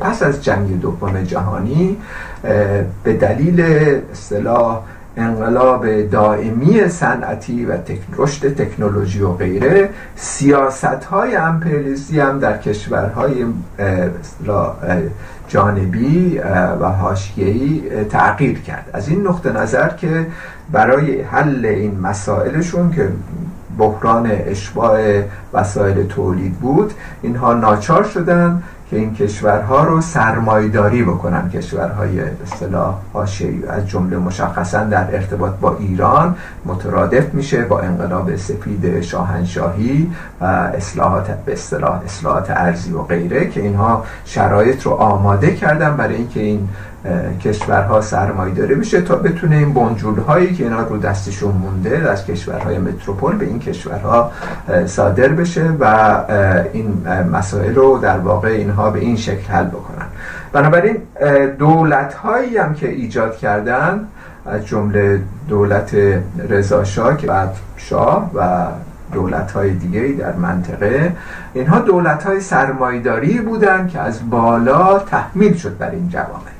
پس از جنگ دوم جهانی به دلیل اصطلاح انقلاب دائمی صنعتی و رشد تکنولوژی و غیره سیاست های امپریالیستی هم در کشورهای جانبی و حاشیه‌ای تغییر کرد. از این نقطه نظر که برای حل این مسائلشون که بحران اشباع وسایل تولید بود اینها ناچار شدن که این کشورها رو سرمایداری بکنن. کشورهای اصطلاح حاشیه‌ای از جمله مشخصا در ارتباط با ایران مترادف میشه با انقلاب سفید شاهنشاهی و اصلاحات به اصطلاح اصلاحات ارزی و غیره که اینها شرایط رو آماده کردن برای اینکه این کشورها سرمایه داره بشه تا بتونه این بنجول هایی که اینا رو دستشون مونده از کشورهای متروپول به این کشورها صادر بشه و این مسائل رو در واقع اینها به این شکل حل بکنن. بنابراین دولت هایی هم که ایجاد کردن از جمله دولت رضا که بعد شاه و دولت های دیگه در منطقه اینها دولت های سرمایداری بودن که از بالا تحمیل شد بر این جوامع.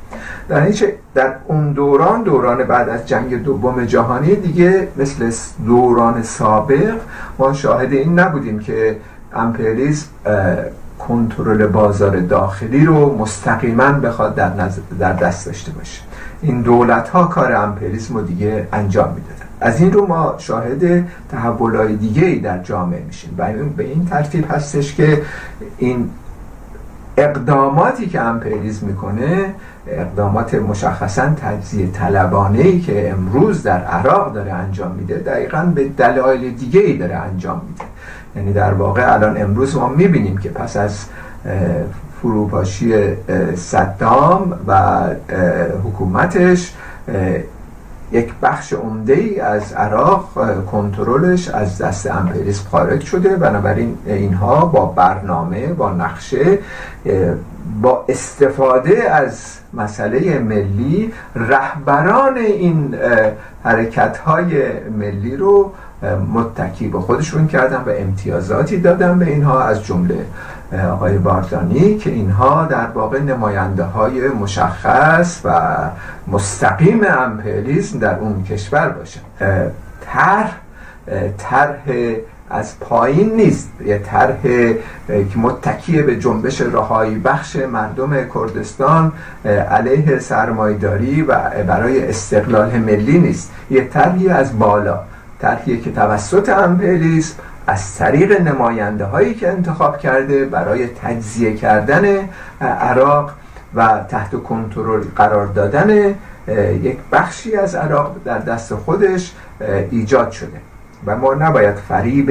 در این در اون دوران دوران بعد از جنگ دوم جهانی دیگه مثل دوران سابق ما شاهد این نبودیم که امپریالیسم کنترل بازار داخلی رو مستقیما بخواد در, در دست داشته باشه. این دولت ها کار امپریالیسم رو دیگه انجام می‌دادن. از این رو ما شاهد تحولای دیگه ای در جامعه میشیم و به این ترتیب هستش که این اقداماتی که امپریالیسم می‌کنه اقدامات مشخصا تجزیه طلبانه ای که امروز در عراق داره انجام میده دقیقا به دلایل دیگه ای داره انجام میده. یعنی در واقع الان امروز ما می‌بینیم که پس از فروپاشی صدام و حکومتش یک بخش عمده ای از عراق کنترلش از دست امپریسم خارج شده. بنابراین اینها با برنامه با نقشه با استفاده از مسئله ملی رهبران این حرکت های ملی رو متکی به خودشون کردن و امتیازاتی دادن به اینها از جمله آقای باردانی که اینها در واقع نماینده های مشخص و مستقیم امپریالیسم در اون کشور باشن طرح طرح از پایین نیست. یه طرح که متکیه به جنبش رهایی بخش مردم کردستان علیه سرمایداری و برای استقلال ملی نیست. یه طرحی از بالا. طرحی که توسط امپریالیسم از طریق نماینده هایی که انتخاب کرده برای تجزیه کردن عراق و تحت کنترل قرار دادن یک بخشی از عراق در دست خودش ایجاد شده و ما نباید فریب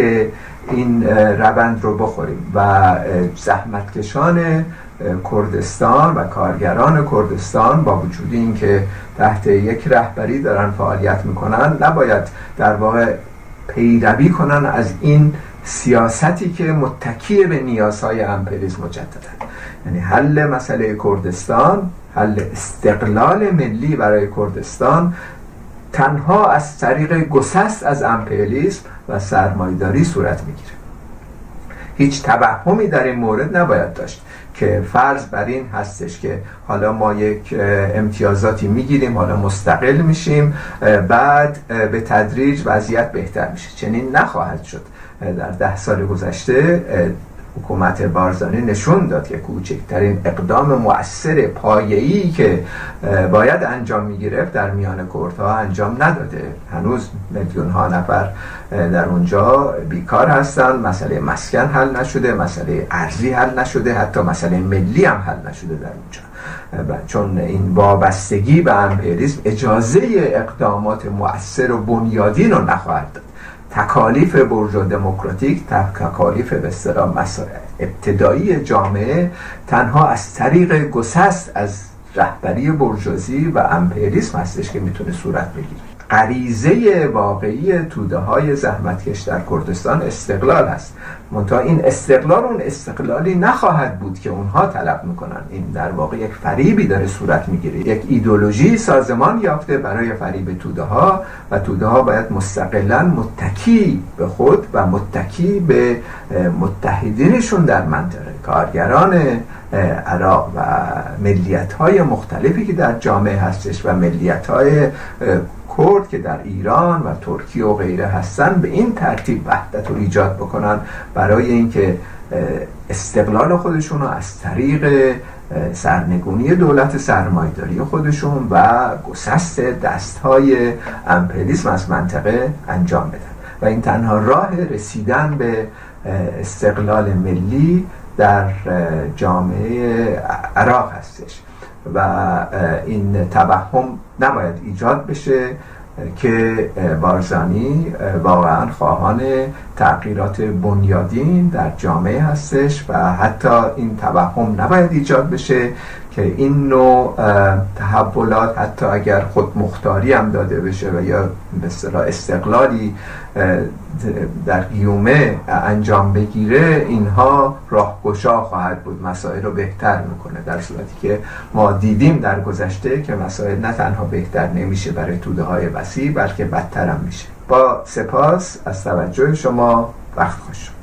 این روند رو بخوریم و زحمتکشان کردستان و کارگران کردستان با وجود اینکه تحت یک رهبری دارن فعالیت می‌کنن نباید در واقع پیروی کنن از این سیاستی که متکی به نیازهای امپریز مجددن. یعنی حل مسئله کردستان حل استقلال ملی برای کردستان تنها از طریق گسست از امپریالیسم و سرمایداری صورت می‌گیره. هیچ توهمی در این مورد نباید داشت. که فرض بر این هستش که حالا ما یک امتیازاتی می‌گیریم حالا مستقل میشیم بعد به تدریج وضعیت بهتر میشه. چنین نخواهد شد. در ده سال گذشته حکومت بارزانی نشون داد که کوچکترین اقدام مؤثر پایه‌ای که باید انجام می‌گرفت در میان کردها انجام نداده. هنوز میلیون ها نفر در اونجا بیکار هستند. مسئله مسکن حل نشده مسئله ارزی حل نشده حتی مسئله ملی هم حل نشده در اونجا. چون این وابستگی به امپریسم اجازه اقدامات مؤثر و بنیادین رو نخواهد داد. تکالیف برجو دموکراتیک تکالیف به اصطلاح ابتدایی جامعه تنها از طریق گسست از رهبری برجوزی و امپریسم هستش که می‌تونه صورت بگیره. غریزه واقعی توده های زحمتکش در کردستان استقلال هست منتها این استقلال اون استقلالی نخواهد بود که اونها طلب می‌کنن این در واقع یک فریبی داره صورت می‌گیره. یک ایدولوژی سازمان یافته برای فریب توده ها و توده ها باید مستقلا متکی به خود و متکی به متحدینشون در منطقه. کارگران عراق و ملیت های مختلفی که در جامعه هستش و ملیت های کرد که در ایران و ترکیه و غیره هستن به این ترتیب وحدت رو ایجاد بکنن برای اینکه استقلال خودشون رو از طریق سرنگونی دولت سرمایداری خودشون و گسست دست های امپریالیسم از منطقه انجام بدن. و این تنها راه رسیدن به استقلال ملی در جامعه عراق هستش و این توهم نباید ایجاد بشه که بارزانی واقعا خواهان تغییرات بنیادین در جامعه هستش و حتی این توهم نباید ایجاد بشه. که این نوع تحولات حتی اگر خود مختاری هم داده بشه و یا به استقلالی در گیومه انجام بگیره اینها راهگشا خواهد بود. مسائل رو بهتر می‌کنه در صورتی که ما دیدیم در گذشته که مسائل نه تنها بهتر نمیشه برای توده های وسیع بلکه بدتر هم میشه. با سپاس از توجه شما وقت خوش.